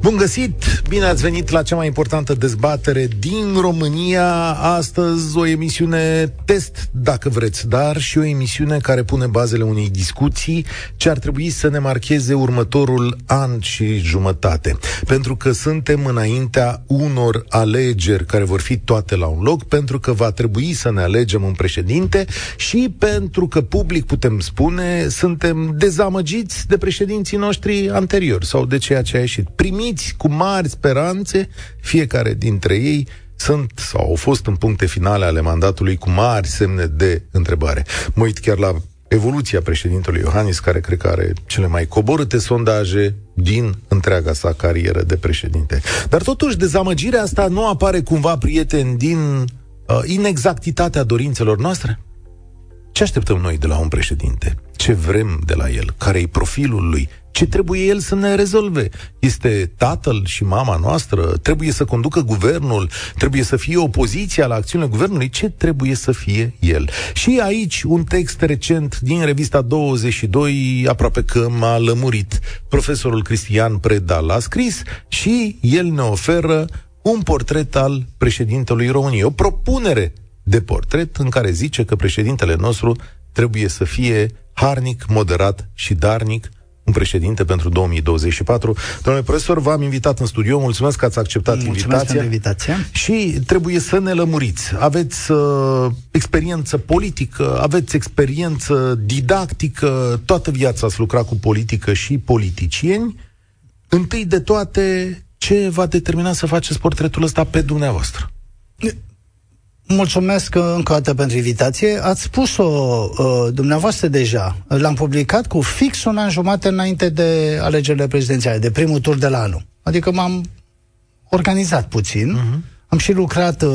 Bun găsit! Bine ați venit la cea mai importantă dezbatere din România. Astăzi o emisiune test, dacă vreți, dar și o emisiune care pune bazele unei discuții ce ar trebui să ne marcheze următorul an și jumătate. Pentru că suntem înaintea unor alegeri care vor fi toate la un loc, pentru că va trebui să ne alegem un președinte și pentru că public putem spune suntem dezamăgiți de președinții noștri anteriori sau de ceea ce a ieșit. Primii veniți cu mari speranțe, fiecare dintre ei sunt sau au fost în puncte finale ale mandatului cu mari semne de întrebare. Mă uit chiar la evoluția președintelui Iohannis, care cred că are cele mai coborâte sondaje din întreaga sa carieră de președinte. Dar totuși, dezamăgirea asta nu apare cumva, prieten, din uh, inexactitatea dorințelor noastre? Ce așteptăm noi de la un președinte? Ce vrem de la el? Care e profilul lui? Ce trebuie el să ne rezolve? Este tatăl și mama noastră? Trebuie să conducă guvernul? Trebuie să fie opoziția la acțiunile guvernului? Ce trebuie să fie el? Și aici un text recent din revista 22, aproape că m-a lămurit. Profesorul Cristian Preda l-a scris și el ne oferă un portret al președintelui României. O propunere de portret în care zice că președintele nostru trebuie să fie harnic, moderat și darnic, un președinte pentru 2024. Domnule profesor, v-am invitat în studio, mulțumesc că ați acceptat mulțumesc invitația. invitația. Și trebuie să ne lămuriți. Aveți uh, experiență politică, aveți experiență didactică, toată viața ați lucrat cu politică și politicieni. Întâi de toate, ce va determina să faceți portretul ăsta pe dumneavoastră? Mulțumesc încă o dată pentru invitație. Ați spus-o uh, dumneavoastră deja. L-am publicat cu fix un an jumate înainte de alegerile prezidențiale, de primul tur de la anul. Adică m-am organizat puțin. Uh-huh. Am și lucrat uh,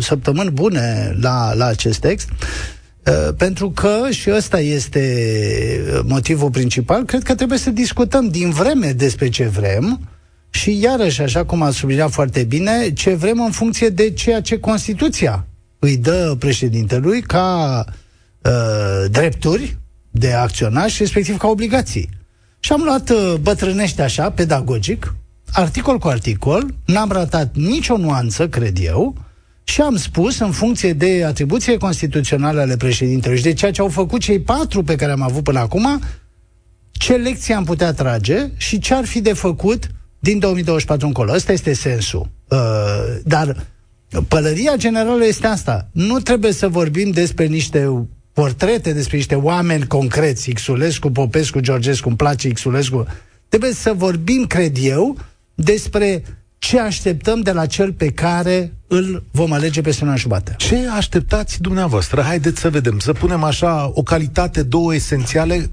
săptămâni bune la, la acest text. Uh, pentru că, și ăsta este motivul principal, cred că trebuie să discutăm din vreme despre ce vrem, și iarăși, așa cum a subliniat foarte bine, ce vrem în funcție de ceea ce Constituția îi dă președintelui ca uh, drepturi de acționat și respectiv ca obligații. Și am luat uh, bătrânește așa, pedagogic, articol cu articol, n-am ratat nicio nuanță, cred eu, și am spus, în funcție de atribuțiile constituționale ale președintelui și de ceea ce au făcut cei patru pe care am avut până acum, ce lecții am putea trage și ce ar fi de făcut din 2024 încolo. Ăsta este sensul. Uh, dar Pălăria generală este asta. Nu trebuie să vorbim despre niște portrete, despre niște oameni concreți, Xulescu, Popescu, Georgescu, îmi place Xulescu. Trebuie să vorbim, cred eu, despre ce așteptăm de la cel pe care îl vom alege pe Sena Jumate. Ce așteptați dumneavoastră? Haideți să vedem, să punem așa o calitate, două esențiale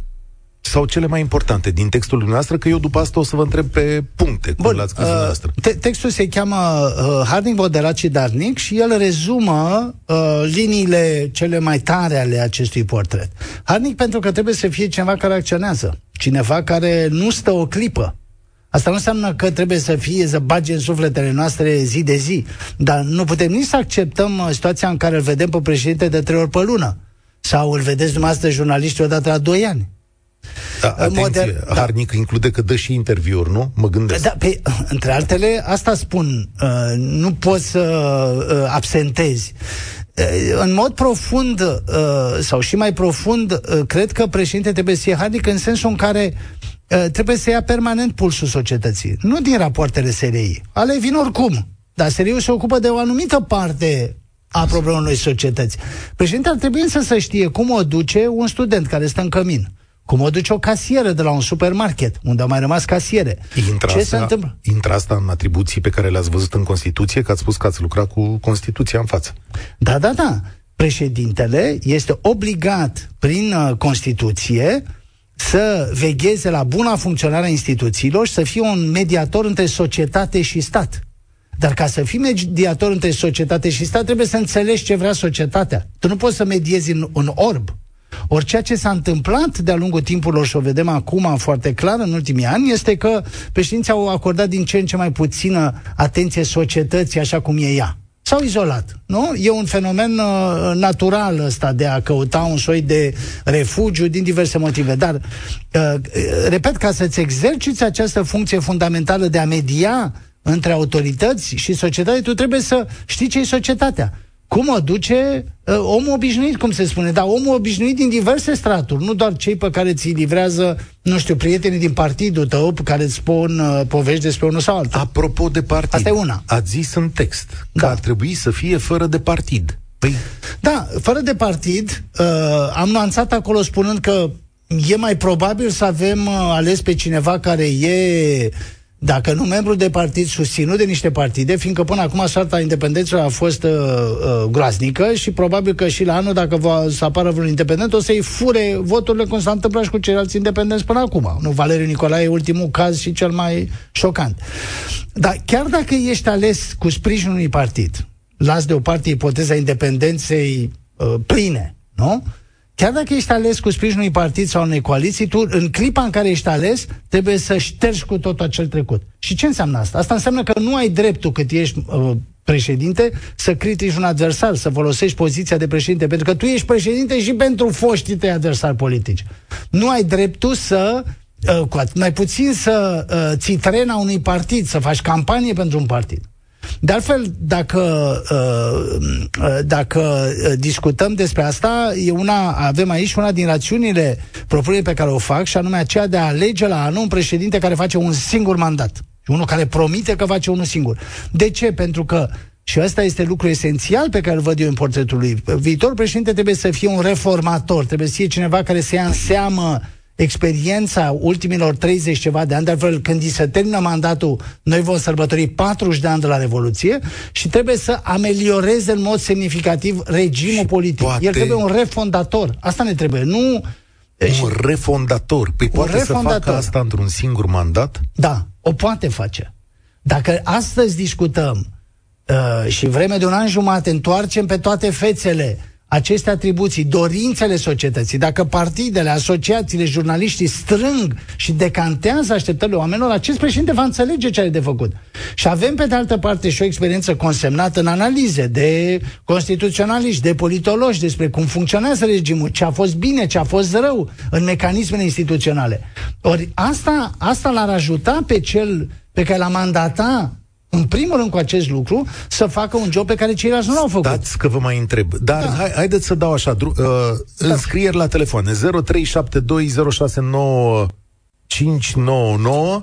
sau cele mai importante din textul dumneavoastră, că eu după asta o să vă întreb pe puncte, cum Bun, l-ați scris uh, dumneavoastră. Te- textul se cheamă uh, Harding, Moderat și Darnic și el rezumă uh, liniile cele mai tare ale acestui portret. Harding pentru că trebuie să fie cineva care acționează, cineva care nu stă o clipă. Asta nu înseamnă că trebuie să fie să bage în sufletele noastre zi de zi, dar nu putem nici să acceptăm uh, situația în care îl vedem pe președinte de trei ori pe lună sau îl vedeți dumneavoastră jurnaliști odată la doi ani. Da, atenție, moder... Da. Harnic da. include că dă și interviuri, nu? Mă gândesc. Da, pe, între altele, asta spun, uh, nu poți să uh, absentezi. Uh, în mod profund, uh, sau și mai profund, uh, cred că președinte trebuie să fie harnic în sensul în care uh, trebuie să ia permanent pulsul societății. Nu din rapoartele SRI. Ale vin oricum. Dar SRI se ocupă de o anumită parte a problemelor societăți. Președintele ar trebui însă să știe cum o duce un student care stă în cămin cum o duce o casieră de la un supermarket, unde au mai rămas casiere. Intră Ce asta, se întâmplă? Intră asta în atribuții pe care le-ați văzut în Constituție, că ați spus că ați lucrat cu Constituția în față. Da, da, da. Președintele este obligat prin uh, Constituție să vegheze la buna funcționare a instituțiilor și să fie un mediator între societate și stat. Dar ca să fii mediator între societate și stat, trebuie să înțelegi ce vrea societatea. Tu nu poți să mediezi în, în orb. Ori ceea ce s-a întâmplat de-a lungul timpurilor și o vedem acum foarte clar în ultimii ani este că președinții au acordat din ce în ce mai puțină atenție societății așa cum e ea. s-au izolat. Nu? E un fenomen uh, natural ăsta de a căuta un soi de refugiu din diverse motive. Dar, uh, repet, ca să-ți exerciți această funcție fundamentală de a media între autorități și societate, tu trebuie să știi ce e societatea cum o duce uh, omul obișnuit, cum se spune, dar omul obișnuit din diverse straturi, nu doar cei pe care ți livrează, nu știu, prietenii din partidul tău, pe care îți spun uh, povești despre unul sau altul. Apropo de partid, Asta e una. ați zis în text că Da. ar trebui să fie fără de partid. Păi, Da, fără de partid, uh, am nuanțat acolo spunând că e mai probabil să avem uh, ales pe cineva care e dacă nu membru de partid, susținut de niște partide, fiindcă până acum soarta independenților a fost uh, uh, groaznică și probabil că și la anul, dacă va să apară vreun independent, o să-i fure voturile cum s-a întâmplat și cu ceilalți independenți până acum. Nu, Valeriu Nicolae e ultimul caz și cel mai șocant. Dar chiar dacă ești ales cu sprijinul unui partid, las deoparte ipoteza independenței uh, pline, nu? Chiar dacă ești ales cu sprijinul unui partid sau unei coaliții, tu, în clipa în care ești ales, trebuie să ștergi cu tot acel trecut. Și ce înseamnă asta? Asta înseamnă că nu ai dreptul cât ești uh, președinte să critici un adversar, să folosești poziția de președinte, pentru că tu ești președinte și pentru foștii tăi adversari politici. Nu ai dreptul să uh, cu atât mai puțin să uh, ții trena unui partid, să faci campanie pentru un partid. De altfel, dacă, uh, uh, dacă uh, discutăm despre asta, e una, avem aici una din rațiunile propunerii pe care o fac, și anume aceea de a alege la anul un președinte care face un singur mandat. Unul care promite că face unul singur. De ce? Pentru că și ăsta este lucru esențial pe care îl văd eu în portretul lui. Viitorul președinte trebuie să fie un reformator, trebuie să fie cineva care să ia în seamă experiența ultimilor 30 ceva de ani, de altfel când îi se termină mandatul, noi vom sărbători 40 de ani de la Revoluție și trebuie să amelioreze în mod semnificativ regimul politic. poate- El trebuie un refondator. Asta ne trebuie. Nu... un refondator. Păi poate să refondator. facă asta într-un singur mandat? Da, o poate face. Dacă astăzi discutăm uh, și vreme de un an jumate întoarcem pe toate fețele aceste atribuții, dorințele societății, dacă partidele, asociațiile, jurnaliștii strâng și decantează așteptările oamenilor, acest președinte va înțelege ce are de făcut. Și avem, pe de altă parte, și o experiență consemnată în analize de constituționaliști, de politologi, despre cum funcționează regimul, ce a fost bine, ce a fost rău în mecanismele instituționale. Ori asta, asta l-ar ajuta pe cel pe care l-a mandata în primul rând cu acest lucru, să facă un job pe care ceilalți nu l-au făcut. Dați că vă mai întreb. Dar Da. hai, haideți să dau așa, dru- uh, înscrieri la telefon 0372069599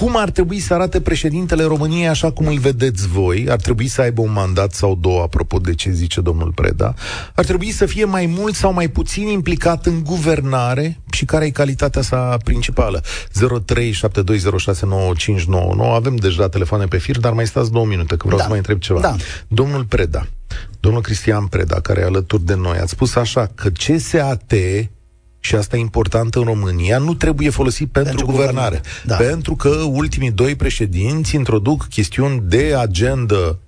cum ar trebui să arate președintele României așa cum îl vedeți voi? Ar trebui să aibă un mandat sau două, apropo de ce zice domnul Preda? Ar trebui să fie mai mult sau mai puțin implicat în guvernare? Și care e calitatea sa principală? 0372069599 Avem deja telefoane pe fir, dar mai stați două minute, că vreau Da. să mai întreb ceva. Da. Domnul Preda, domnul Cristian Preda, care e alături de noi, a spus așa că CSAT și asta e important în România, nu trebuie folosit pentru, Pentru guvernare. guvernare, da. Pentru că ultimii doi președinți introduc chestiuni de agendă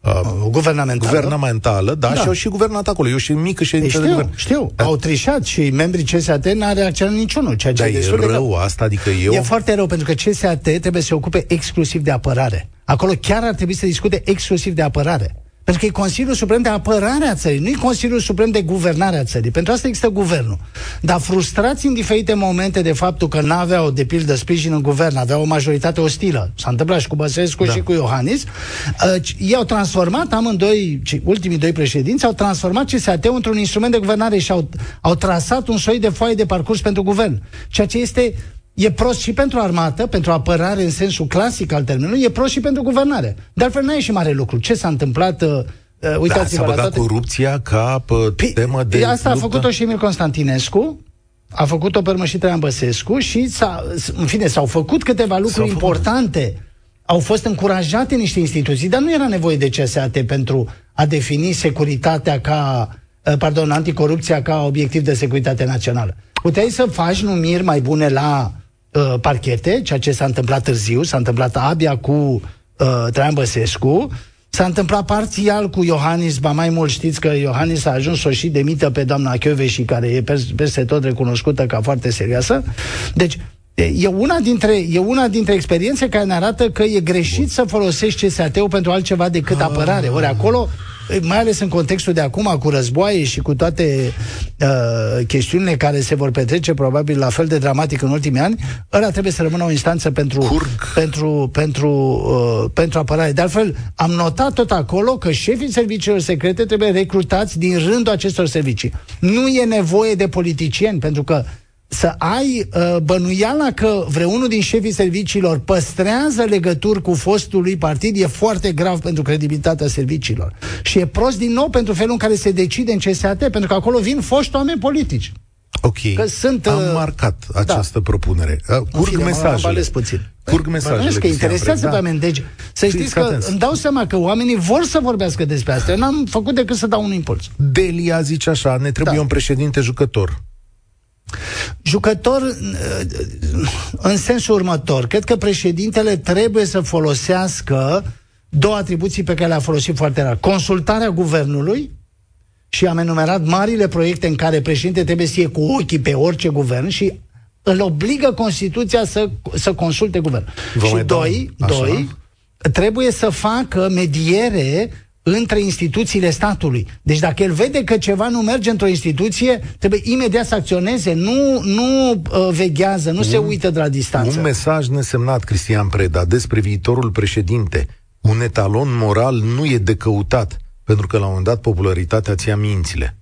uh, Guvernamentală. guvernamentală, da, Da. și au și guvernat acolo. Eu și mică Ei, ședință de știu, guvern. știu. Da. Au trișat și membrii CSAT n-a reacționat niciunul, ceea ce Dar e e destul de rău grav. asta, adică eu... E foarte rău, pentru că CSAT trebuie să se ocupe exclusiv de apărare. Acolo chiar ar trebui să discute exclusiv de apărare. Pentru că e Consiliul Suprem de Apărare a țării, nu e Consiliul Suprem de Guvernare a țării. Pentru asta există guvernul. Dar frustrați în diferite momente de faptul că n-aveau, de pildă, sprijin în guvern, aveau o majoritate ostilă. S-a întâmplat și cu Băsescu Da. și cu Iohannis. Uh, ei au transformat, amândoi, cei ultimii doi președinți, au transformat CSAT-ul într-un instrument de guvernare și au, au trasat un soi de foaie de parcurs pentru guvern. Ceea ce este E prost și pentru armată, pentru apărare în sensul clasic al termenului, e prost și pentru guvernare. De altfel, n-a ieșit mare lucru. Ce s-a întâmplat? Uh, uh, da, uitați-vă s-a la băgat toate... corupția ca pe Pi- temă de Asta a luptă? făcut-o și Emil Constantinescu, a făcut-o pe și Traian Băsescu și, s-a, în fine, s-au făcut câteva lucruri S-au făcut. importante. Au fost încurajate niște instituții, dar nu era nevoie de CSAT pentru a defini securitatea ca, eh, pardon, anticorupția ca obiectiv de securitate națională. Puteai să faci numiri mai bune la uh, parchete, ceea ce s-a întâmplat târziu, s-a întâmplat abia cu uh, Traian Băsescu, S-a întâmplat parțial cu Iohannis, ba mai mult știți că Iohannis a ajuns să o și demită pe doamna și care e pers- peste tot recunoscută ca foarte serioasă. Deci, E una, dintre, e una dintre experiențe care ne arată că e greșit Bun. să folosești CSAT-ul pentru altceva decât ah. apărare. Ori acolo mai ales în contextul de acum, cu războaie și cu toate uh, chestiunile care se vor petrece probabil la fel de dramatic în ultimii ani, ăla trebuie să rămână o instanță pentru, pentru, pentru, uh, pentru apărare. De altfel, am notat tot acolo că șefii serviciilor secrete trebuie recrutați din rândul acestor servicii. Nu e nevoie de politicieni, pentru că să ai uh, bănuiala că vreunul din șefii serviciilor păstrează legături cu fostul lui partid e foarte grav pentru credibilitatea serviciilor. Și e prost din nou pentru felul în care se decide în CSAT, pentru că acolo vin foști oameni politici. Ok, că sunt, am uh, marcat această da. propunere. Uh, curg fine, mesajele. puțin. Curg mesajele. că interesează pe oameni. Deci, să știți Fiți că atenți. îmi dau seama că oamenii vor să vorbească despre asta. Eu n-am făcut decât să dau un impuls. Delia zice așa, ne trebuie da. un președinte jucător. Jucător în sensul următor. Cred că președintele trebuie să folosească două atribuții pe care le-a folosit foarte rar. Consultarea guvernului și am enumerat marile proiecte în care președintele trebuie să fie cu ochii pe orice guvern și îl obligă Constituția să, să consulte guvernul. Vă și doi, doi, trebuie să facă mediere între instituțiile statului. Deci dacă el vede că ceva nu merge într-o instituție, trebuie imediat să acționeze, nu, nu uh, veghează, nu un, se uită de la distanță. Un mesaj nesemnat, Cristian Preda, despre viitorul președinte. Un etalon moral nu e de căutat, pentru că la un moment dat popularitatea ți-a mințile.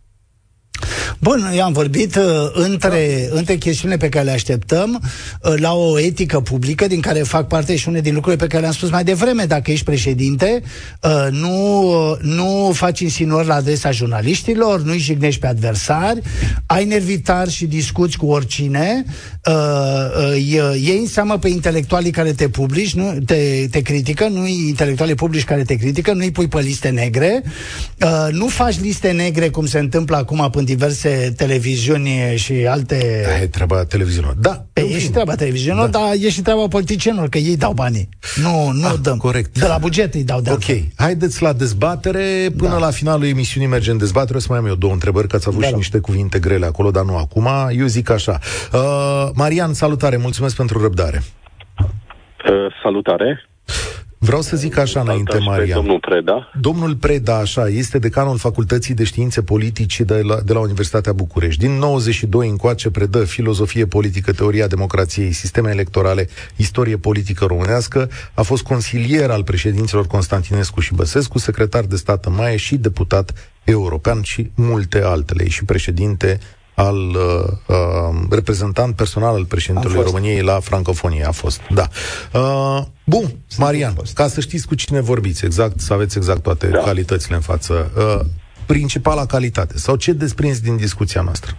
Bun, eu am vorbit uh, între, da. între chestiunile pe care le așteptăm uh, la o etică publică din care fac parte și une din lucrurile pe care le-am spus mai devreme. Dacă ești președinte, uh, nu, uh, nu faci insinuări la adresa jurnaliștilor, nu-i jignești pe adversari, ai nervitar și discuți cu oricine, uh, uh, iei în seamă pe intelectualii care te publici, nu, te, te critică, nu intelectualii publici care te critică, nu-i pui pe liste negre, uh, nu faci liste negre cum se întâmplă acum în diverse televiziuni și alte... Da, e treaba televiziunilor. Da, e, e și treaba televiziunilor, da. dar e și treaba politicienilor, că ei dau banii. Nu, nu ah, dăm. Corect. De la buget îi dau de Ok. Altfel. Haideți la dezbatere. Până da. la finalul emisiunii mergem în dezbatere. O să mai am eu două întrebări, că ați avut da, și da. niște cuvinte grele acolo, dar nu acum. Eu zic așa. Uh, Marian, salutare. Mulțumesc pentru răbdare. Uh, salutare. Vreau să zic așa înainte, Maria. Domnul Preda. Domnul Preda, așa, este decanul Facultății de Științe Politice de la, de la Universitatea București. Din 92 încoace predă filozofie politică, teoria democrației, sisteme electorale, istorie politică românească. A fost consilier al președinților Constantinescu și Băsescu, secretar de stat în Maie și deputat european și multe altele. Și președinte al uh, uh, reprezentant personal al președintelui României la francofonie a fost. Da. Uh, bun, Marian, ca să știți cu cine vorbiți, exact, să aveți exact toate da. calitățile în față. Uh, principala calitate sau ce desprins din discuția noastră?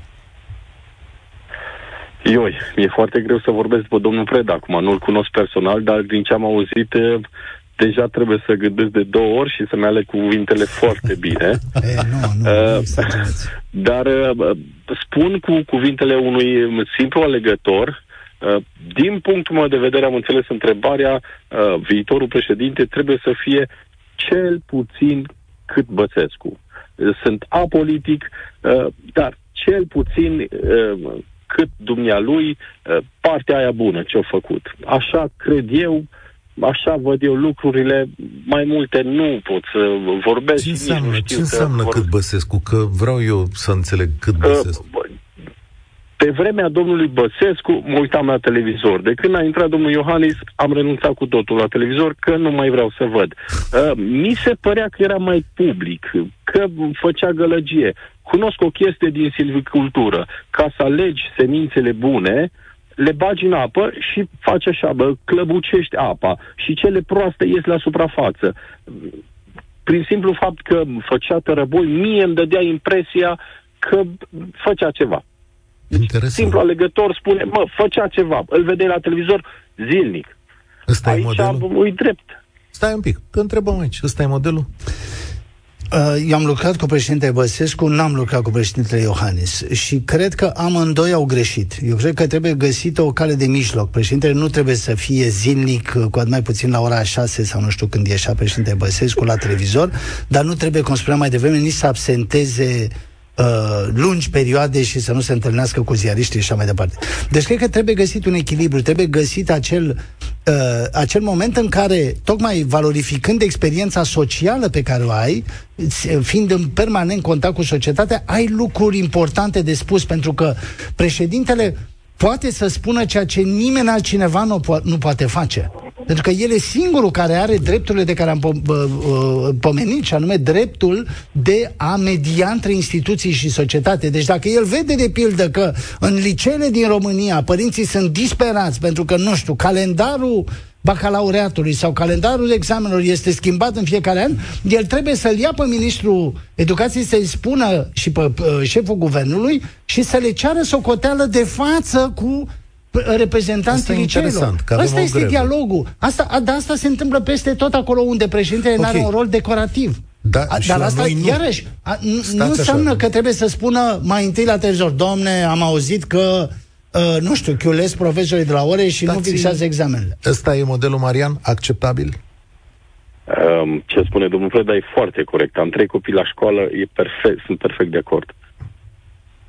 Ioi, e foarte greu să vorbesc după domnul Preda acum, nu-l cunosc personal, dar din ce am auzit, deja trebuie să gândesc de două ori și să-mi aleg cuvintele foarte bine. e, nu, nu, uh, dar uh, spun cu cuvintele unui simplu alegător, uh, din punctul meu de vedere am înțeles întrebarea, uh, viitorul președinte trebuie să fie cel puțin cât Băsescu. Sunt apolitic, uh, dar cel puțin uh, cât dumnealui uh, partea aia bună ce-a făcut. Așa cred eu, uh, așa văd eu lucrurile, mai multe nu pot să vorbesc. Ce înseamnă, nici nu știu ce înseamnă cât Băsescu? Că vreau eu să înțeleg cât Băsescu. Uh, pe vremea domnului Băsescu mă uitam la televizor. De când a intrat domnul Iohannis, am renunțat cu totul la televizor, că nu mai vreau să văd. Uh, mi se părea că era mai public, că făcea gălăgie. Cunosc o chestie din silvicultură. Ca să alegi semințele bune, le bagi în apă și faci așa, bă, clăbucești apa și cele proaste ies la suprafață. Prin simplu fapt că făcea tărăboi, mie îmi dădea impresia că făcea ceva. Interesant. Simplu alegător spune, mă, făcea ceva. Îl vedeai la televizor zilnic. Ăsta Aici e modelul? e drept. Stai un pic, că întrebăm aici. Ăsta e modelul? Uh, eu am lucrat cu președintele Băsescu, n-am lucrat cu președintele Iohannis și cred că amândoi au greșit. Eu cred că trebuie găsită o cale de mijloc. Președintele nu trebuie să fie zilnic, uh, cu atât mai puțin la ora 6 sau nu știu când ieșea președintele Băsescu la televizor, dar nu trebuie, cum spuneam mai devreme, nici să absenteze uh, lungi perioade și să nu se întâlnească cu ziariștii și așa mai departe. Deci cred că trebuie găsit un echilibru, trebuie găsit acel, uh, acel moment în care, tocmai valorificând experiența socială pe care o ai, fiind în permanent contact cu societatea, ai lucruri importante de spus, pentru că președintele poate să spună ceea ce nimeni altcineva nu, po- nu poate face. Pentru că el e singurul care are drepturile de care am po- pomenit, și anume dreptul de a media între instituții și societate. Deci dacă el vede de pildă că în liceele din România părinții sunt disperați pentru că, nu știu, calendarul bacalaureatului sau calendarul examenelor este schimbat în fiecare an, el trebuie să-l ia pe ministrul educației să-i spună și pe șeful guvernului și să le ceară socoteală de față cu reprezentanții liceelor. Asta este grevă. dialogul. Asta, dar asta se întâmplă peste tot acolo unde președintele okay. nu are un rol decorativ. Da, a, dar asta, nu. iarăși, a, nu înseamnă așa. că trebuie să spună mai întâi la televizor, domne, am auzit că uh, nu știu, chiulesc profesorii de la ore și Dați nu fixează examenele. Ăsta e modelul, Marian, acceptabil? Um, ce spune domnul Preda e foarte corect. Am trei copii la școală, e perfect, sunt perfect de acord.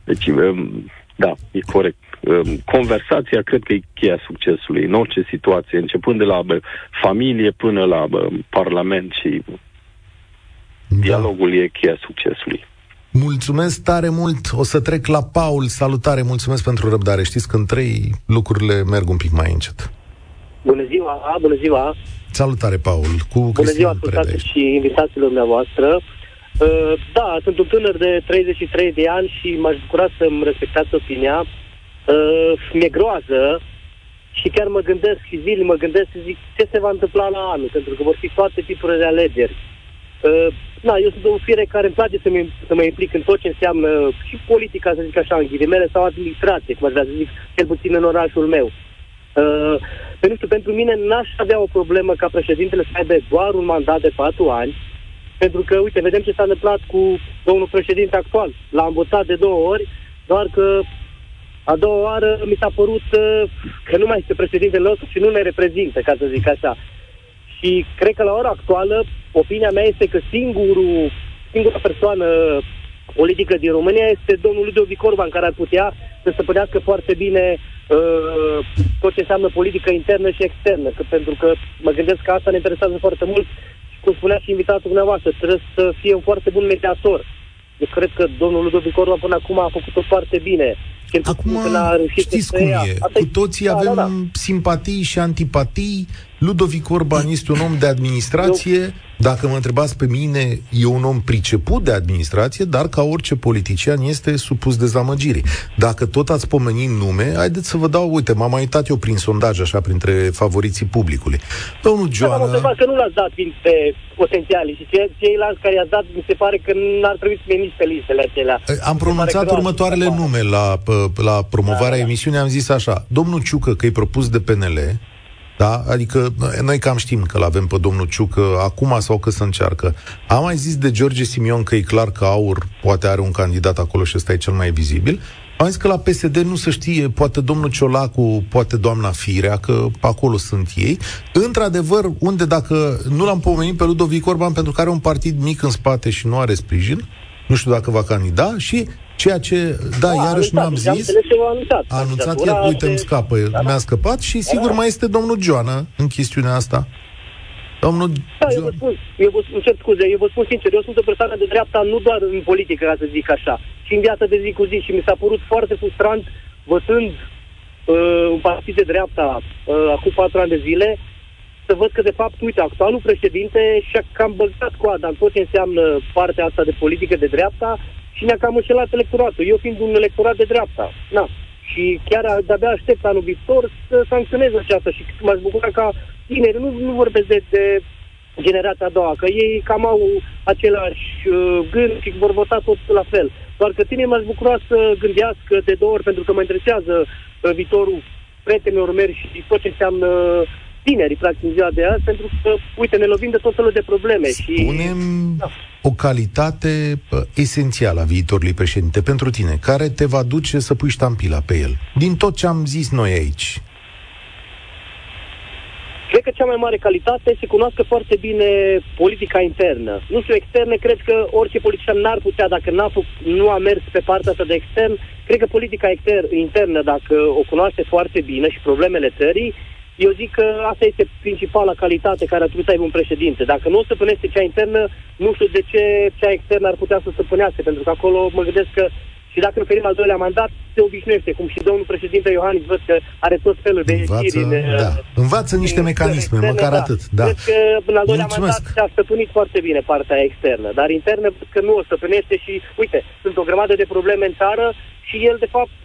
Deci, um, da, e corect. Um, conversația cred că e cheia succesului în orice situație, începând de la bă, familie până la bă, parlament și da. dialogul e cheia succesului. Mulțumesc tare mult. O să trec la Paul. Salutare, mulțumesc pentru răbdare. Știți când trei lucrurile merg un pic mai încet. Bună ziua, bună ziua. Salutare, Paul. Cu bună ziua, ascultați și invitațiilor dumneavoastră. Uh, da, sunt un tânăr de 33 de ani și m-aș bucura să-mi respectați opinia. Uh, mi-e groază și chiar mă gândesc și zilnic mă gândesc și zic ce se va întâmpla la anul, pentru că vor fi toate tipurile de alegeri. Uh, da, eu sunt o fire care îmi place să, mă, să mă implic în tot ce înseamnă și politica, să zic așa, în ghilimele, sau administrație, cum aș vrea să zic, cel puțin în orașul meu. Uh, pentru, știu, pentru mine n-aș avea o problemă ca președintele să aibă doar un mandat de patru ani, pentru că, uite, vedem ce s-a întâmplat cu domnul președinte actual. L-a învățat de două ori, doar că a doua oară mi s-a părut uh, că nu mai este președintele nostru și nu ne reprezintă, ca să zic așa. Și cred că la ora actuală, opinia mea este că singurul, singura persoană politică din România este domnul Ludovic Orban, care ar putea să stăpânească foarte bine uh, tot ce înseamnă politică internă și externă. Că, pentru că mă gândesc că asta ne interesează foarte mult și cum spunea și invitatul dumneavoastră, trebuie să fie un foarte bun mediator. Eu cred că domnul Ludovic Orban până acum a făcut-o foarte bine. Acum, știți cum e, cu toții da, avem da, da. simpatii și antipatii, Ludovic Orban este un om de administrație, dacă mă întrebați pe mine, e un om priceput de administrație, dar ca orice politician este supus dezamăgirii. Dacă tot ați pomenit nume, haideți să vă dau, uite, m-am mai uitat eu prin sondaj, așa, printre favoriții publicului. Domnul Joana... Da, că nu l-ați dat pe potențialii și ceilalți care i-ați dat, mi se pare că n-ar trebui să veniți pe listele acelea. Am pronunțat următoarele nume la, la promovarea da, da. emisiunii, am zis așa, domnul Ciucă, că e propus de PNL, da? Adică noi cam știm că l-avem pe domnul Ciucă acum sau că să încearcă. Am mai zis de George Simion că e clar că Aur poate are un candidat acolo și ăsta e cel mai vizibil. Am zis că la PSD nu se știe, poate domnul Ciolacu, poate doamna Firea, că acolo sunt ei. Într-adevăr, unde dacă nu l-am pomenit pe Ludovic Orban pentru că are un partid mic în spate și nu are sprijin, nu știu dacă va candida și Ceea ce, da, da iarăși nu am zis. A anunțat. A anunțat, iar uite, îmi scapă, da, mi-a scăpat și sigur da. mai este domnul Joana în chestiunea asta. Domnul da, eu vă spun, eu vă spun, cer scuze, eu vă spun sincer, eu sunt o persoană de dreapta nu doar în politică, ca să zic așa, ci în viața de zi cu zi și mi s-a părut foarte frustrant văzând uh, un partid de dreapta uh, acum patru ani de zile, să văd că, de fapt, uite, actualul președinte și-a cam băgat coada în tot ce înseamnă partea asta de politică de dreapta și ne-a cam înșelat electoratul. Eu fiind un electorat de dreapta. Na. Și chiar de-abia aștept anul viitor să sancționez aceasta și m-aș bucura ca tineri, nu, nu vorbesc de, de generația a doua, că ei cam au același uh, gând și vor vota tot la fel. Doar că tine m-aș bucura să gândească de două ori, pentru că mă interesează uh, viitorul prietenilor mei și tot ce înseamnă tinerii, practic, în ziua de azi, pentru că, uite, ne lovim de tot felul de probleme. Spunem și... da. o calitate esențială a viitorului președinte pentru tine, care te va duce să pui ștampila pe el. Din tot ce am zis noi aici. cred că cea mai mare calitate se cunoască foarte bine politica internă. Nu știu, externe, cred că orice politician n-ar putea, dacă n-a f- nu a mers pe partea asta de extern, cred că politica exter- internă, dacă o cunoaște foarte bine și problemele țării, eu zic că asta este principala calitate care ar trebui să aibă un președinte. Dacă nu o stăpânește cea internă, nu știu de ce cea externă ar putea să stăpânească, pentru că acolo mă gândesc că și dacă oferim al doilea mandat, se obișnuiește, cum și domnul președinte Iohannis văd că are tot felul de Învață, ieșiri. În, da. Învață niște în mecanisme, externe, măcar da. atât. Da. Cred că în al doilea Mulțumesc. mandat și-a stăpânit foarte bine partea externă, dar internă văd că nu o stăpânește și, uite, sunt o grămadă de probleme în țară și el, de fapt,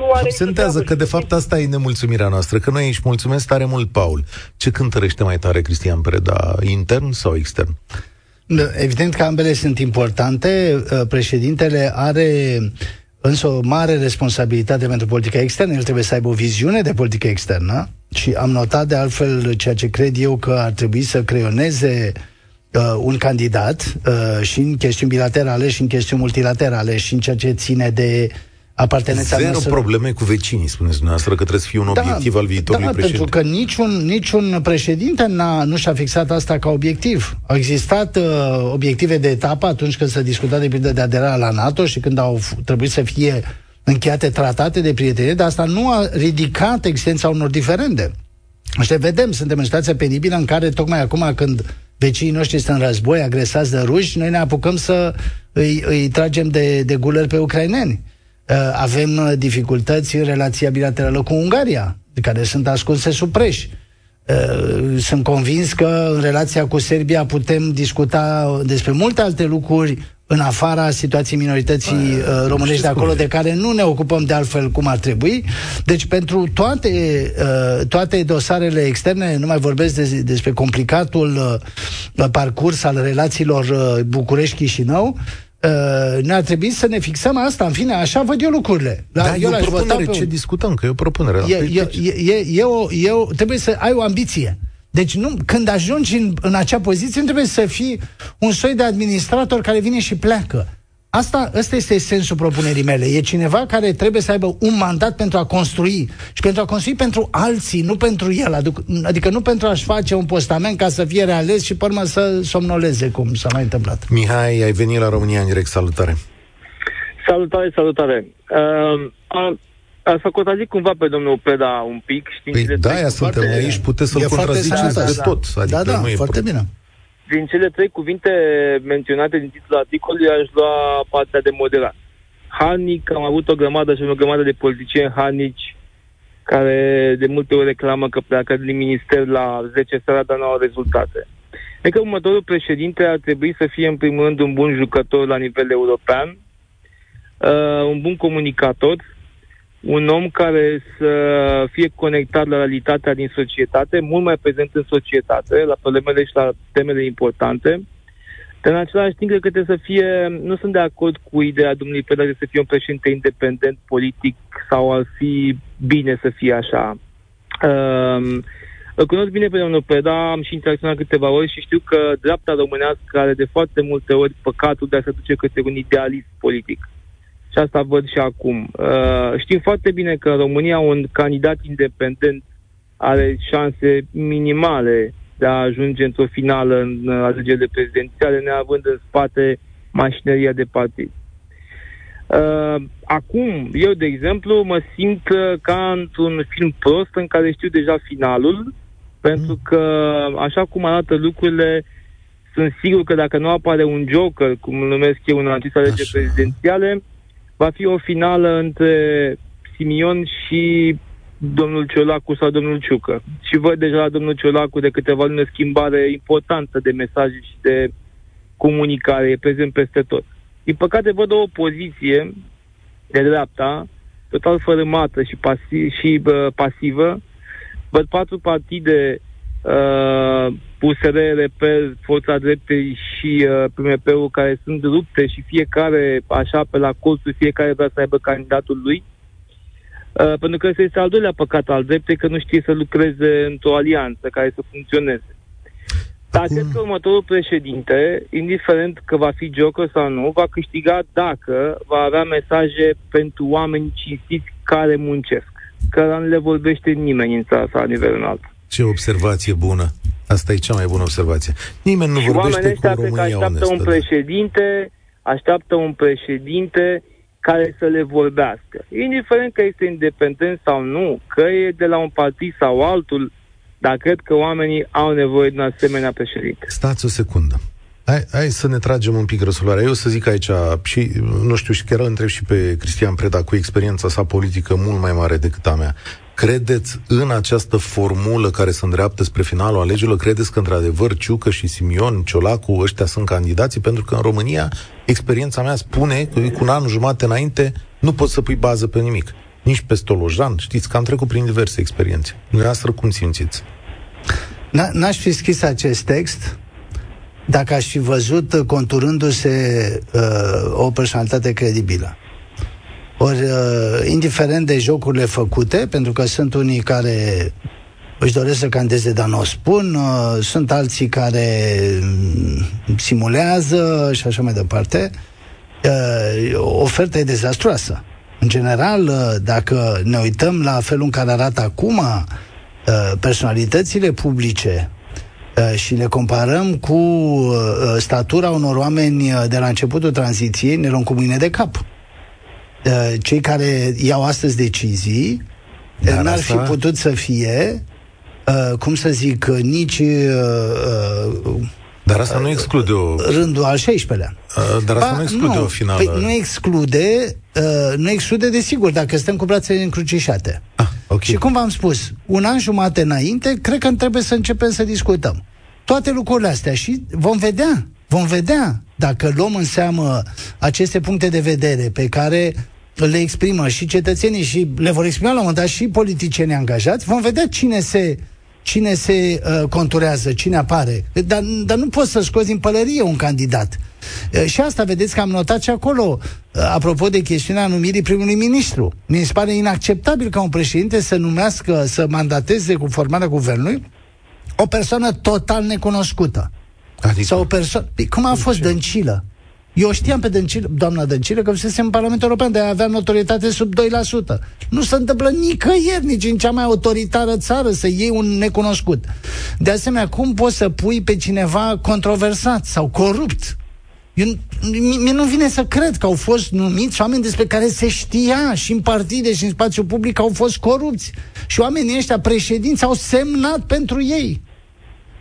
nu are... nicio Absentează treabă. că, de fapt, asta e nemulțumirea noastră, că noi își mulțumesc tare mult, Paul. Ce cântărește mai tare Cristian Preda, intern sau extern? Da, Evident că ambele sunt importante. Uh, Președintele are însă o mare responsabilitate pentru politica externă. El trebuie să aibă o viziune de politică externă și am notat de altfel ceea ce cred eu că ar trebui să creioneze uh, un candidat uh, și în chestiuni bilaterale și în chestiuni multilaterale și în ceea ce ține de apartenența Zero noastră probleme cu vecinii, spuneți dumneavoastră, că trebuie să fie un obiectiv al viitorului da, președinte. pentru că niciun, niciun președinte n-a, nu și-a fixat asta ca obiectiv. Au existat uh, obiective de etapă atunci când s-a discutat de pildă de aderarea la NATO și când au f- trebuit să fie încheiate tratate de prietenie, dar asta nu a ridicat existența unor diferende. Și le vedem, suntem în situația penibilă în care tocmai acum când vecinii noștri sunt în război, agresați de ruși, noi ne apucăm să îi, îi tragem de, de guler pe ucraineni. Uh, avem uh, dificultăți în relația bilaterală cu Ungaria, de care sunt ascunse sub preș. Uh, Sunt convins că în relația cu Serbia putem discuta despre multe alte lucruri în afara situației minorității uh, românești de acolo, de care nu ne ocupăm de altfel cum ar trebui. Deci pentru toate, uh, toate dosarele externe, nu mai vorbesc de, despre complicatul uh, parcurs al relațiilor uh, București-Chișinău, Uh, ne-ar trebui să ne fixăm asta, în fine, așa văd eu lucrurile. Da, e eu o l-aș vota propunere, pe ce un- discutăm, că e o propunere. da. e, Păi, e, deci- e, e, e, o, e o, trebuie să ai o ambiție. Deci nu, când ajungi în, în acea poziție, nu trebuie să fii un soi de administrator care vine și pleacă. Asta, ăsta este sensul propunerii mele. E cineva care trebuie să aibă un mandat pentru a construi și pentru a construi pentru alții, nu pentru el. Adică, adică nu pentru a-și face un postament ca să fie reales și pe urmă să somnoleze, cum s-a mai întâmplat. Mihai, ai venit la România în direct, salutare. Salutare, salutare. Uh, a, a făcut azi cumva pe domnul Preda un pic, știind Păi cele da, trei aia cuvinte- suntem aici, puteți să-l E foarte contraziceți sănătos, de da. tot. Adică da, da, nu e foarte problemă. bine. Din cele trei cuvinte menționate din titlul articolului, aș lua partea de moderat. Harnic, am avut o grămadă și o grămadă de politicieni harnici care de multe ori reclamă că pleacă din minister la 10 seara, dar nu au rezultate. Cred că următorul președinte ar trebui să fie în primul rând un bun jucător la nivel european, uh, un bun comunicator, un om care să fie conectat la realitatea din societate, mult mai prezent în societate, la problemele și la temele importante. Dar în același timp, cred că trebuie să fie, nu sunt de acord cu ideea domnului Preda de să fie un președinte independent politic sau ar fi bine să fie așa. Um, îl cunosc bine pe domnul Preda, am și interacționat câteva ori și știu că dreapta românească are de foarte multe ori păcatul de a se duce către un idealist politic. Și asta văd și acum. Uh, știm foarte bine că în România un candidat independent are șanse minimale de a ajunge într-o finală în uh, alegerile prezidențiale, neavând în spate mașineria de partid. Uh, acum, eu, de exemplu, mă simt uh, ca într-un film prost în care știu deja finalul, pentru că, așa cum arată lucrurile, sunt sigur că dacă nu apare un joker, cum îl numesc eu, în aceste alegeri Așa. prezidențiale, va fi o finală între Simion și domnul Ciolacu sau domnul Ciucă. Și văd deja la domnul Ciolacu de câteva luni o schimbare importantă de mesaje și de comunicare, e prezent peste tot. Din păcate văd o opoziție de dreapta, total fărâmată și, pasi- și uh, pasivă. Văd patru partide, uh, USR, Reper, Forța Dreptei și uh, PMP-ul care sunt rupte și fiecare așa pe la colțul, fiecare vrea să aibă candidatul lui. Uh, pentru că ăsta este al doilea păcat al dreptei, că nu știe să lucreze într-o alianță care să funcționeze. Dar Acum- cred că următorul președinte, indiferent că va fi joker sau nu, va câștiga dacă va avea mesaje pentru oameni cinstiți care muncesc, că nu le vorbește nimeni în țara sa la nivel înalt. Ce observație bună. Asta e cea mai bună observație. Nimeni nu și vorbește oamenii cu ăștia cred că România așteaptă onestă. un președinte, așteaptă un președinte care să le vorbească. Indiferent că este independent sau nu, că e de la un partid sau altul, dar cred că oamenii au nevoie de un asemenea președinte. Stați o secundă. Hai, hai să ne tragem un pic răsuluarea. Eu să zic aici, și nu știu, și chiar îl întreb și pe Cristian Preda, cu experiența sa politică mult mai mare decât a mea. Credeți în această formulă care se îndreaptă spre finalul alegerilor? Credeți că într-adevăr Ciucă și Simion, Ciolacu, ăștia sunt candidații? Pentru că în România experiența mea spune că cu un an jumate înainte nu poți să pui bază pe nimic. Nici pe Stolojan. Știți că am trecut prin diverse experiențe. Dumneavoastră cum simțiți? N- n-aș fi scris acest text dacă aș fi văzut uh, conturându-se uh, o personalitate credibilă. Ori, uh, indiferent de jocurile făcute, pentru că sunt unii care își doresc să candeze, dar nu o spun, uh, sunt alții care mm, simulează și așa mai departe, uh, oferta e dezastruoasă. În general, uh, dacă ne uităm la felul în care arată acum uh, personalitățile publice uh, și le comparăm cu uh, statura unor oameni uh, de la începutul tranziției, ne luăm cu mâine de cap. Uh, Cei care iau astăzi decizii Dar Dar n-ar asta- fi putut să fie, uh, cum să zic, uh, nici uh, uh, Dar asta nu exclude o... rândul al 16-lea. Uh, Dar asta nu exclude o finală. Păi nu exclude, uh, nu exclude desigur, dacă stăm cu brațele încrucișate. Ah, ok. Și cum v-am spus, un an jumate înainte, cred că trebuie să începem să discutăm. Toate lucrurile astea și vom vedea, vom vedea dacă luăm în seamă aceste puncte de vedere pe care le exprimă și cetățenii și le vor exprima la un moment dat și politicienii angajați, vom vedea cine se cine se uh, conturează, cine apare. Dar, dar nu poți să scoți din pălărie un candidat. Uh, și asta vedeți că am notat și acolo, uh, apropo de chestiunea numirii primului ministru. Mi se pare inacceptabil ca un președinte să numească, să mandateze cu formarea guvernului o persoană total necunoscută. Adică, Sau o persoană... Păi, cum a fost Dăncilă? Eu știam pe Dăncilă, doamna Dăncilă că fusese în Parlamentul European, de a avea notorietate sub 2%. Nu se întâmplă nicăieri, nici în cea mai autoritară țară, să iei un necunoscut. De asemenea, cum poți să pui pe cineva controversat sau corupt? Eu, mi- mie nu vine să cred că au fost numiți oameni despre care se știa și în partide și în spațiu public că au fost corupți. Și oamenii ăștia, președinți, au semnat pentru ei.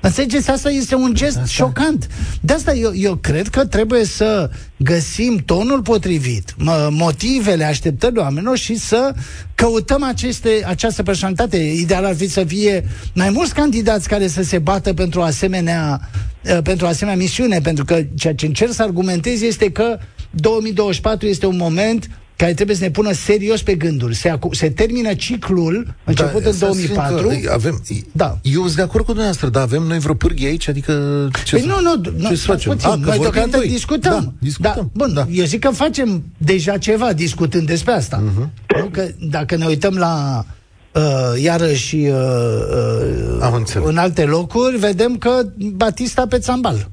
Înțelegeți? Asta este un gest asta. șocant. De asta eu, eu cred că trebuie să găsim tonul potrivit, mă, motivele, așteptările oamenilor și să căutăm aceste, această personalitate. Ideal ar fi să fie mai mulți candidați care să se bată pentru asemenea, uh, pentru asemenea misiune, pentru că ceea ce încerc să argumentez este că 2024 este un moment care trebuie să ne pună serios pe gânduri. Se, acu- se termină ciclul început Da, în să spun 2004. că Avem, Da. Eu sunt de acord cu dumneavoastră, dar avem noi vreo pârghie aici? Adică ce Păi să, nu, nu, nu ce să facem? puțin. Ah, că Noi vorbim deocamdată noi. discutăm. Da, discutăm. Da, bun, Da. eu zic că facem deja ceva discutând despre asta. Mhm. Uh-huh. Nu? Că dacă ne uităm la uh, iarăși uh, uh, Am înțeles. în alte locuri, vedem că Batista pe țambal.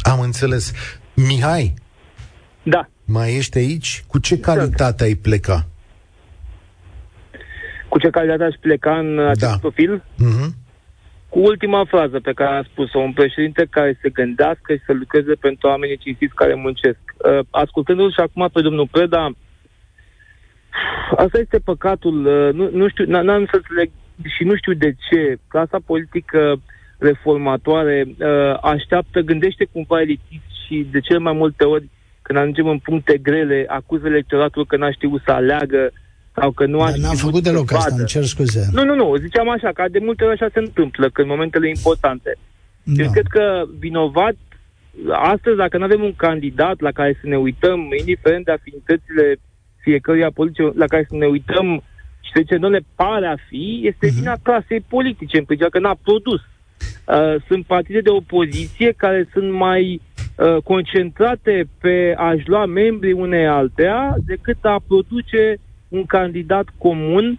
Am înțeles. Mihai, Da. Mai ești aici? Cu ce calitate ai pleca? Cu ce calitate aș pleca în acest Da. profil? Mhm. Cu ultima frază pe care am spus-o, un președinte care se gândească și să lucreze pentru oamenii cinstiți care muncesc. Uh, ascultându-l și acum pe domnul Preda, asta este păcatul, uh, nu, nu știu, n- n-am să înțeleg și nu știu de ce, clasa politică reformatoare uh, așteaptă, gândește cumva elitist și de cele mai multe ori când ajungem în puncte grele, acuză electoratul că n-a știut să aleagă sau că nu a Dar n-am știut făcut să deloc asta, vadă. îmi cer scuze. Nu, nu, nu, ziceam așa, că de multe ori așa se întâmplă, că în momentele importante. Da. Eu cred că vinovat, astăzi, dacă nu avem un candidat la care să ne uităm, indiferent de afinitățile fiecăruia politice, la care să ne uităm și să zicem, ne pare a fi, este Mhm. vina clasei politice, în principal că n-a produs. Uh, sunt partide de opoziție care sunt mai uh, concentrate pe a-și lua membrii unei altea decât a produce un candidat comun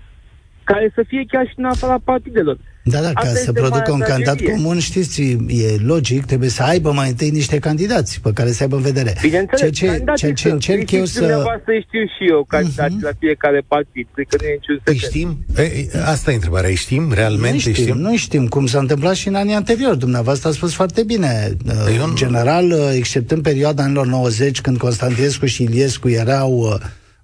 care să fie chiar și în afara partidelor. Da, da, ca Asta să este producă marea un candidat tragedie. comun, știți, e logic, trebuie să aibă mai întâi niște candidați pe care să aibă în vedere. Bineînțeles, ceea ce, candidații ceea ce sunt. încerc eu Știți să... Mhm. Dumneavoastră știu și eu candidații la fiecare partid. Cred că nu e niciun Îi secret. știm? E, e, asta e întrebarea. Îi știm? Realmente nu știm, știm? nu știm cum s-a întâmplat și în anii anteriori. Dumneavoastră a spus foarte bine. Eu În nu- general, exceptând perioada anilor 90, când Constantinescu și Iliescu erau, uh,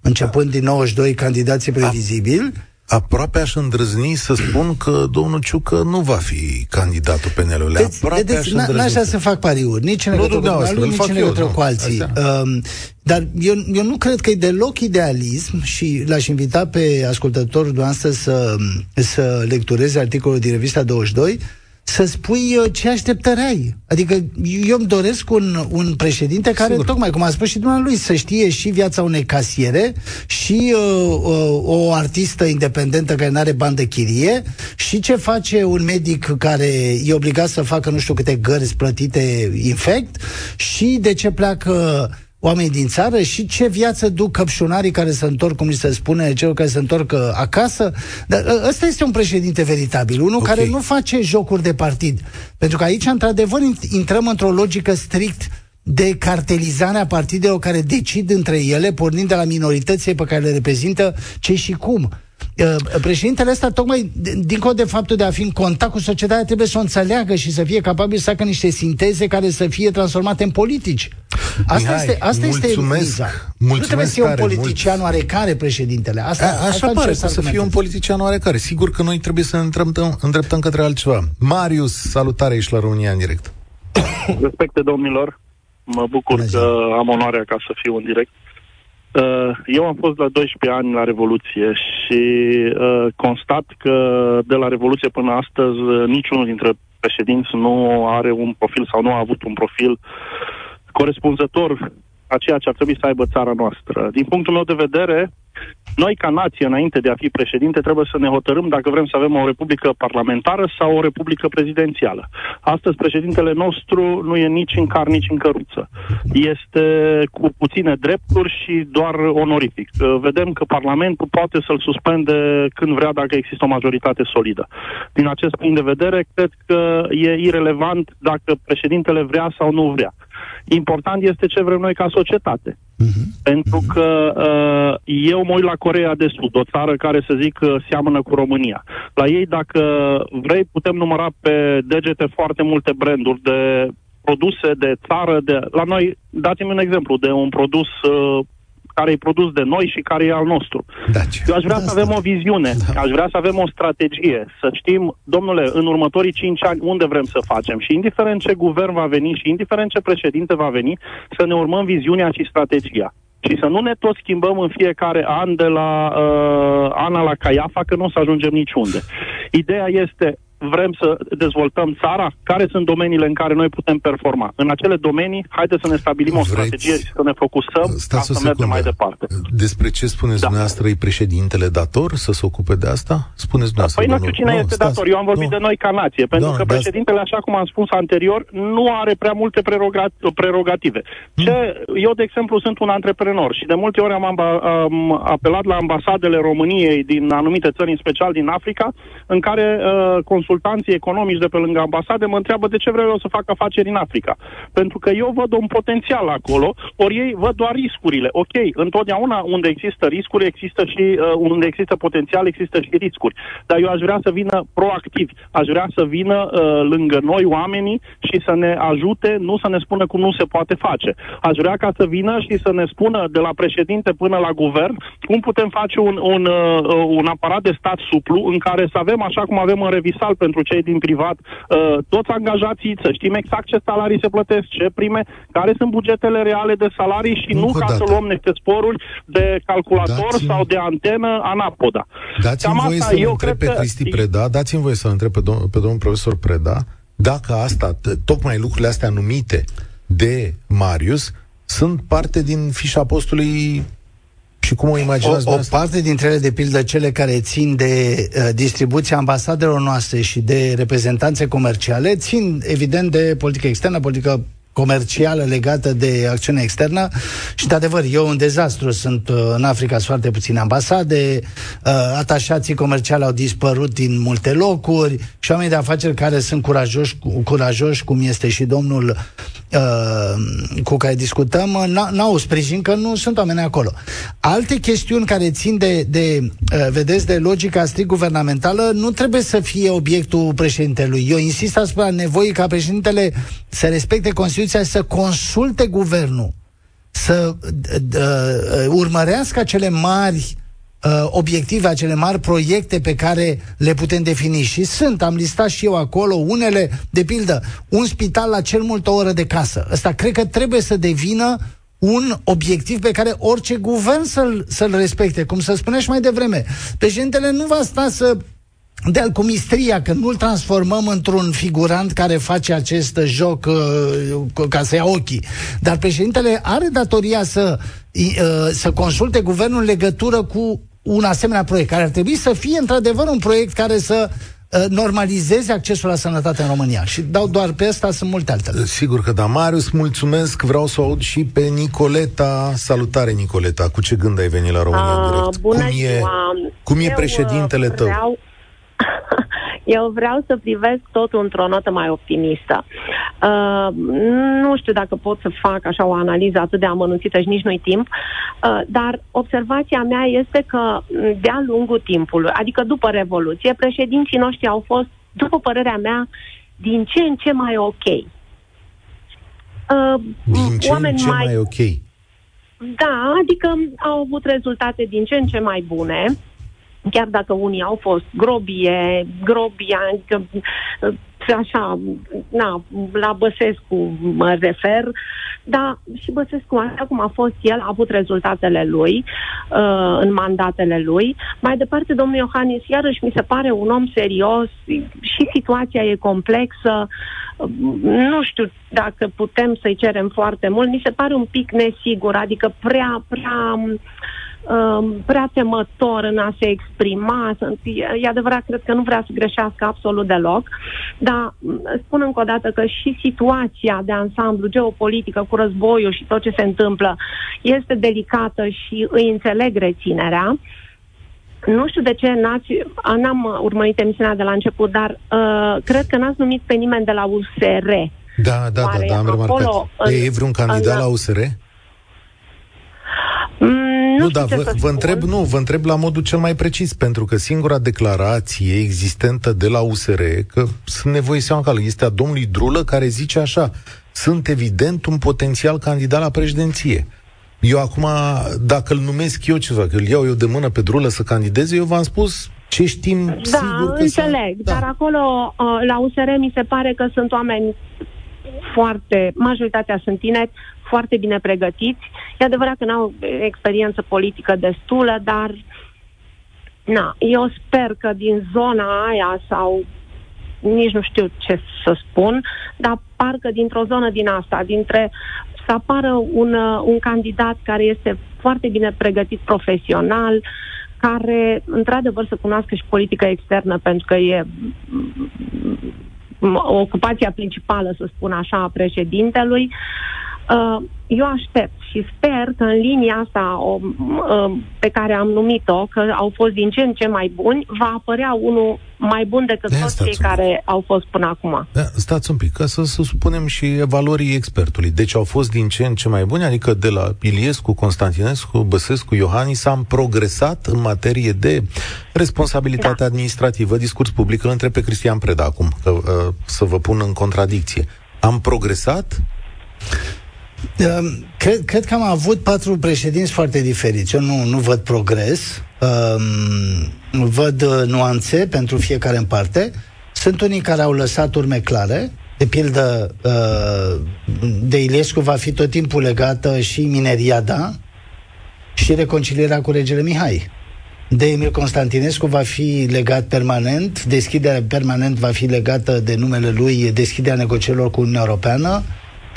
începând din 92, candidații previzibili, Aproape aș îndrăzni să spun că domnul Ciucă nu va fi candidatul PNL-ului. Vedeți, Aproape vedeți, aș n- n-aș îndrăzni vrea să- să fac pariuri, nici în Nu legătură cu dumneavoastră, lui, îl nici fac în eu, legătură nu, cu alții. astea. Um, dar eu, eu nu cred că e deloc idealism și l-aș invita pe ascultătorul noastră să, să lectureze articolul din revista 22, să spui uh, ce așteptări ai. Adică eu îmi doresc un, un președinte care, Sigur. tocmai cum a spus și dumneavoastră lui, să știe și viața unei casiere și uh, uh, o artistă independentă care nu are bani de chirie și ce face un medic care e obligat să facă nu știu câte gărzi plătite infect și de ce pleacă oamenii din țară și ce viață duc căpșunarii care se întorc, cum li se spune, celor care se întorc uh, acasă. Dar uh, ăsta este un președinte veritabil, unul Ok. care nu face jocuri de partid. Pentru că aici, într-adevăr, int- intrăm într-o logică strict de cartelizare a partidelor care decid între ele, pornind de la minoritățile pe care le reprezintă ce și cum. Uh, Președintele ăsta, tocmai d- dincolo de faptul de a fi în contact cu societatea, trebuie să o înțeleagă și să fie capabil să facă niște sinteze care să fie transformate în politici. Asta Mihai, este, asta este mulțumesc. miza. Mulțumesc nu trebuie să fie un tare politician oarecare președintele. Asta, A, asta așa pare, încerc să fie un argumentez. politician oarecare. Sigur că noi trebuie să ne îndreptăm, îndreptăm către altceva. Marius, salutare, ești la România în direct. Respecte domnilor, mă bucur Bună că ziua. am onoarea ca să fiu în direct. Uh, Eu am fost la 12 ani la Revoluție și uh, constat că de la Revoluție până astăzi uh, niciunul dintre președinți nu are un profil sau nu a avut un profil corespunzător a ceea ce ar trebui să aibă țara noastră. Din punctul meu de vedere, noi ca nație, înainte de a fi președinte, trebuie să ne hotărâm dacă vrem să avem o republică parlamentară sau o republică prezidențială. Astăzi, președintele nostru nu e nici în car, nici în căruță. Este cu puține drepturi și doar onorific. Uh, Vedem că Parlamentul poate să-l suspende când vrea dacă există o majoritate solidă. Din acest punct de vedere, cred că e irelevant dacă președintele vrea sau nu vrea. Important este ce vrem noi ca societate. Pentru că uh, eu mă uit la Coreea de Sud, o țară care, să zic, uh, seamănă cu România. La ei, dacă vrei, putem număra pe degete foarte multe branduri de produse de țară. De... La noi, dați-mi un exemplu de un produs uh, care e produs de noi și care e al nostru. Daci. Eu aș vrea să Asta. avem o viziune, Da. aș vrea să avem o strategie, să știm, domnule, în următorii cinci ani unde vrem să facem și indiferent ce guvern va veni și indiferent ce președinte va veni, să ne urmăm viziunea și strategia. Și să nu ne tot schimbăm în fiecare an de la uh, Ana la Caiafa, că nu o să ajungem niciunde. Ideea este, vrem să dezvoltăm țara, care sunt domeniile în care noi putem performa. În acele domenii, haideți să ne stabilim o Vreți- strategie și să ne focusăm ca Stați o să mergem secundă. mai departe. Despre ce spuneți Da. dumneavoastră, e președintele dator să se ocupe de asta? Spuneți dumneavoastră, Păi nu domnul. știu cine este stați. dator. Eu am vorbit Nu. de noi ca nație, pentru Da, că da. președintele, așa cum am spus anterior, nu are prea multe preroga- prerogative. Hmm. Ce, eu, de exemplu, sunt un antreprenor și de multe ori am, amba- am apelat la ambasadele României din anumite țări, în special din Africa, în care uh, consultanții economici de pe lângă ambasade mă întreabă de ce vreau eu să fac afaceri în Africa. Pentru că eu văd un potențial acolo, ori ei văd doar riscurile. Ok, întotdeauna unde există riscuri, există și uh, unde există potențial, există și riscuri. Dar eu aș vrea să vină proactivi, aș vrea să vină uh, lângă noi oamenii și să ne ajute, nu să ne spună cum nu se poate face. Aș vrea ca să vină și să ne spună de la președinte până la guvern cum putem face un, un, uh, un aparat de stat suplu în care să avem, așa cum avem în revisal pentru cei din privat, uh, toți angajații, să știm exact ce salarii se plătesc, ce prime, care sunt bugetele reale de salarii și Încă nu o ca dată. să luăm niște sporuri de calculator Dați-mi- sau de antenă anapoda. Dați-mi Cam voie asta, să-l eu întreb cred pe că- Cristi Preda, dați-mi voie să-l întreb pe, dom- pe domnul profesor Preda, dacă asta, t- tocmai lucrurile astea numite de Marius, sunt parte din fișa postului și cum o imaginați O, o dumneavoastră? parte dintre ele, de pildă cele care țin de uh, distribuția ambasadelor noastre și de reprezentanțe comerciale, țin evident de politică externă, politică comercială legată de acțiune externă și, de adevăr, e un dezastru. Sunt uh, în Africa sunt foarte puține ambasade, uh, atașații comerciali au dispărut din multe locuri și oamenii de afaceri care sunt curajoși, curajoși cum este și domnul uh, cu care discutăm, n-au sprijin că nu sunt oameni acolo. Alte chestiuni care țin de, de vedeți, de logica strict guvernamentală nu trebuie să fie obiectul președintelui. Eu insist asupra nevoii ca președintele să respecte Constituția Constituția să consulte guvernul, să uh, urmărească acele mari uh, obiective, acele mari proiecte pe care le putem defini. Și sunt, am listat și eu acolo, unele, de pildă, un spital la cel mult o oră de casă. Ăsta cred că trebuie să devină un obiectiv pe care orice guvern să-l, să-l respecte. Cum să spunea și mai devreme, președintele nu va sta să de al cu mistria, că nu-l transformăm într-un figurant care face acest joc uh, ca să ia ochii. Dar președintele are datoria să, uh, să consulte guvernul în legătură cu un asemenea proiect, care ar trebui să fie într-adevăr un proiect care să uh, normalizeze accesul la sănătate în România. Și dau doar pe asta, sunt multe altele. Sigur că da. Marius, mulțumesc. Vreau să o aud și pe Nicoleta. Salutare, Nicoleta. Cu ce gând ai venit la România uh, Direct? Bună cum e, ziua. cum e președintele tău? Vreau, eu vreau să privesc totul într-o notă mai optimistă. Uh, nu știu dacă pot să fac așa o analiză atât de amănunțită și nici nu-i timp, uh, dar observația mea este că de-a lungul timpului, adică după Revoluție, președinții noștri au fost, după părerea mea, din ce în ce mai ok. Uh, din ce în ce mai, mai ok? Da, adică au avut rezultate din ce în ce mai bune chiar dacă unii au fost grobie, grobia, adică așa, na, la Băsescu mă refer, dar și Băsescu, așa cum a fost el, a avut rezultatele lui uh, în mandatele lui. Mai departe, domnul Iohannis, iarăși mi se pare un om serios și situația e complexă. Uh, nu știu dacă putem să-i cerem foarte mult. Mi se pare un pic nesigur, adică prea, prea Um, prea temător în a se exprima. E adevărat, cred că nu vrea să greșească absolut deloc, dar mm, spun încă o dată că și situația de ansamblu geopolitică cu războiul și tot ce se întâmplă este delicată și îi înțeleg reținerea. Nu știu de ce n-ați, n-am urmărit emisiunea de la început, dar uh, cred că n-ați numit pe nimeni de la USR. Da, da, da, da, am remarcat. E vreun candidat în, la USR? Mm, nu, nu dar vă, vă întreb, nu, vă întreb la modul cel mai precis, pentru că singura declarație existentă de la USR, că sunt nevoi să iau este a domnului Drulă, care zice așa, sunt evident un potențial candidat la președinție. Eu acum, dacă îl numesc eu ceva, că îl iau eu de mână pe Drulă să candideze, eu v-am spus ce știm da, sigur că înțeleg, da. dar acolo uh, la USR mi se pare că sunt oameni foarte, majoritatea sunt tineri, foarte bine pregătiți. E adevărat că n-au experiență politică destulă, dar na, eu sper că din zona aia sau nici nu știu ce să spun, dar parcă dintr-o zonă din asta, dintre să apară un, un candidat care este foarte bine pregătit profesional, care într-adevăr să cunoască și politica externă, pentru că e ocupația principală, să spun așa, a președintelui, Uh, eu aștept și sper că în linia asta o, uh, pe care am numit-o, că au fost din ce în ce mai buni, va apărea unul mai bun decât de toți cei care au fost până acum. Da, stați un pic, ca să, să supunem și evaluării expertului. Deci au fost din ce în ce mai buni, adică de la Iliescu, Constantinescu, Băsescu, Iohannis, am progresat în materie de responsabilitate da. administrativă, discurs public. Îl întreb pe Cristian Preda acum, că, uh, să vă pun în contradicție. Am progresat? Ehm, cred, cred că am avut patru președinți foarte diferiți. Eu nu, nu văd progres, um, văd uh, nuanțe pentru fiecare în parte. Sunt unii care au lăsat urme clare, de pildă, uh, de Ilescu va fi tot timpul legată și mineriada și reconcilierea cu regele Mihai. De Emil Constantinescu va fi legat permanent, deschiderea permanent va fi legată de numele lui, deschiderea negocierilor cu Uniunea Europeană,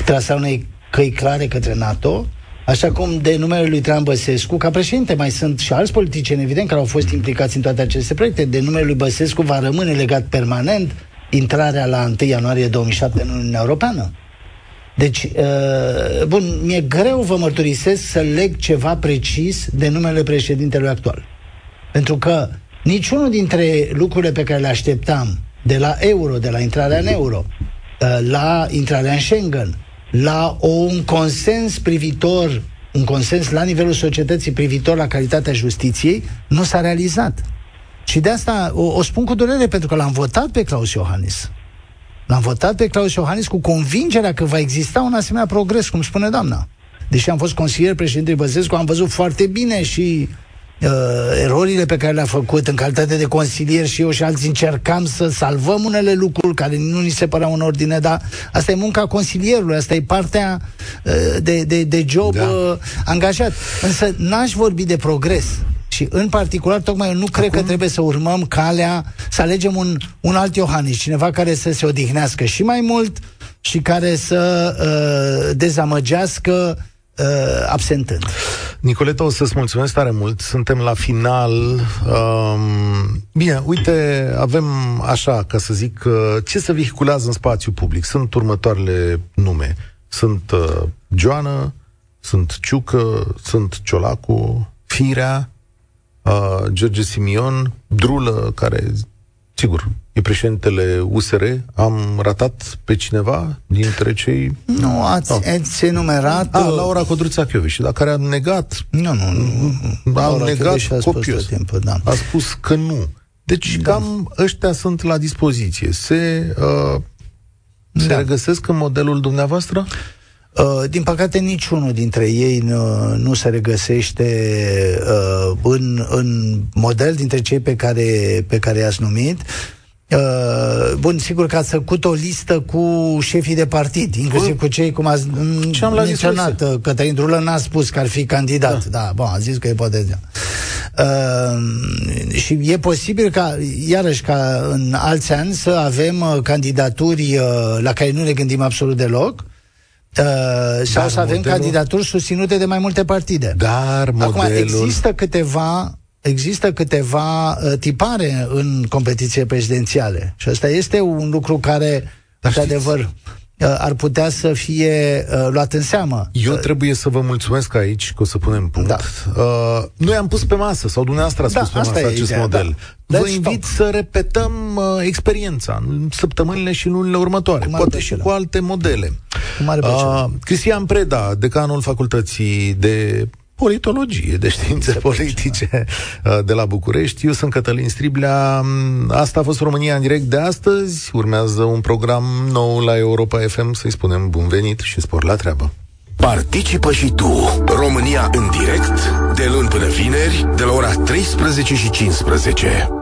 trasarea unei căi clare către NATO, așa cum de numele lui Traian Băsescu, ca președinte mai sunt și alți politicieni, evident, care au fost implicați în toate aceste proiecte, de numele lui Băsescu va rămâne legat permanent intrarea la 1 ianuarie 2007 în Uniunea Europeană. Deci, uh, bun, mi-e greu, vă mărturisesc, să leg ceva precis de numele președintelui actual. Pentru că niciunul dintre lucrurile pe care le așteptam de la euro, de la intrarea în euro, uh, la intrarea în Schengen, la un consens privitor, un consens la nivelul societății privitor la calitatea justiției, nu s-a realizat. Și de asta o, o spun cu durere, pentru că l-am votat pe Claus Iohannis. L-am votat pe Claus Iohannis cu convingerea că va exista un asemenea progres, cum spune doamna. Deși am fost consilier președinte Băsescu, am văzut foarte bine și uh, erorile pe care le-a făcut în calitate de consilier și eu și alții încercam să salvăm unele lucruri care nu ni se păreau în ordine, dar asta e munca consilierului, asta e partea uh, de, de, de job da. uh, angajat. Însă n-aș vorbi de progres. Și în particular, tocmai eu nu Acum... cred că trebuie să urmăm calea, să alegem un, un alt Iohannis, cineva care să se odihnească și mai mult și care să uh, dezamăgească uh, absentând. Nicoleta, o să-ți mulțumesc tare mult. Suntem la final. Um, bine, uite, avem așa, ca să zic, uh, ce se vehiculează în spațiu public. Sunt următoarele nume. Sunt uh, Joana, sunt Ciucă, sunt Ciolacu, Firea, uh, George Simion, Drulă, care, sigur, e președintele USR. Am ratat pe cineva dintre cei... Nu, ați, oh. ați enumerat... A, Laura Codruța Chioviș, dar care a negat... Nu, nu, nu. A negat a copios. Timpul, da. A spus că nu. Deci da. cam ăștia sunt la dispoziție. Se, uh, se da. regăsesc în modelul dumneavoastră? Uh, din păcate, niciunul dintre ei nu, nu se regăsește uh, în, în model dintre cei pe care, pe care i-ați numit. Uh, bun, sigur că ați făcut o listă cu șefii de partid, inclusiv cu cei, cum ați Ce am menționat, uh, Cătălin Drulă n-a spus că ar fi candidat. Da, da bun, a zis că e ipoteza. Uh, și e posibil ca, iarăși, ca în alți ani să avem uh, candidaturi uh, la care nu ne gândim absolut deloc, Uh, sau Dar să avem modelul... candidaturi susținute de mai multe partide. Dar modelul... Acum, există câteva există câteva uh, tipare în competiție prezidențiale. Și asta este un lucru care, Dar de adevăr, Uh, ar putea să fie uh, luat în seamă. Eu uh, trebuie să vă mulțumesc aici că o să punem punct. Da. Uh, noi am pus pe masă, sau dumneavoastră a da, spus pe masă acest ideea, model. Da. Vă deci, invit stop. să repetăm uh, experiența în săptămânile și lunile următoare, poate și cu alte modele. Cu mare uh, Cristian Preda, decanul Facultății de politologie, de științe Se politice uh, de la București. Eu sunt Cătălin Striblea. Asta a fost România în direct de astăzi. Urmează un program nou la Europa FM, să-i spunem bun venit și spor la treabă. Participă și tu, România în direct, de luni până vineri, de la ora 13 și 15.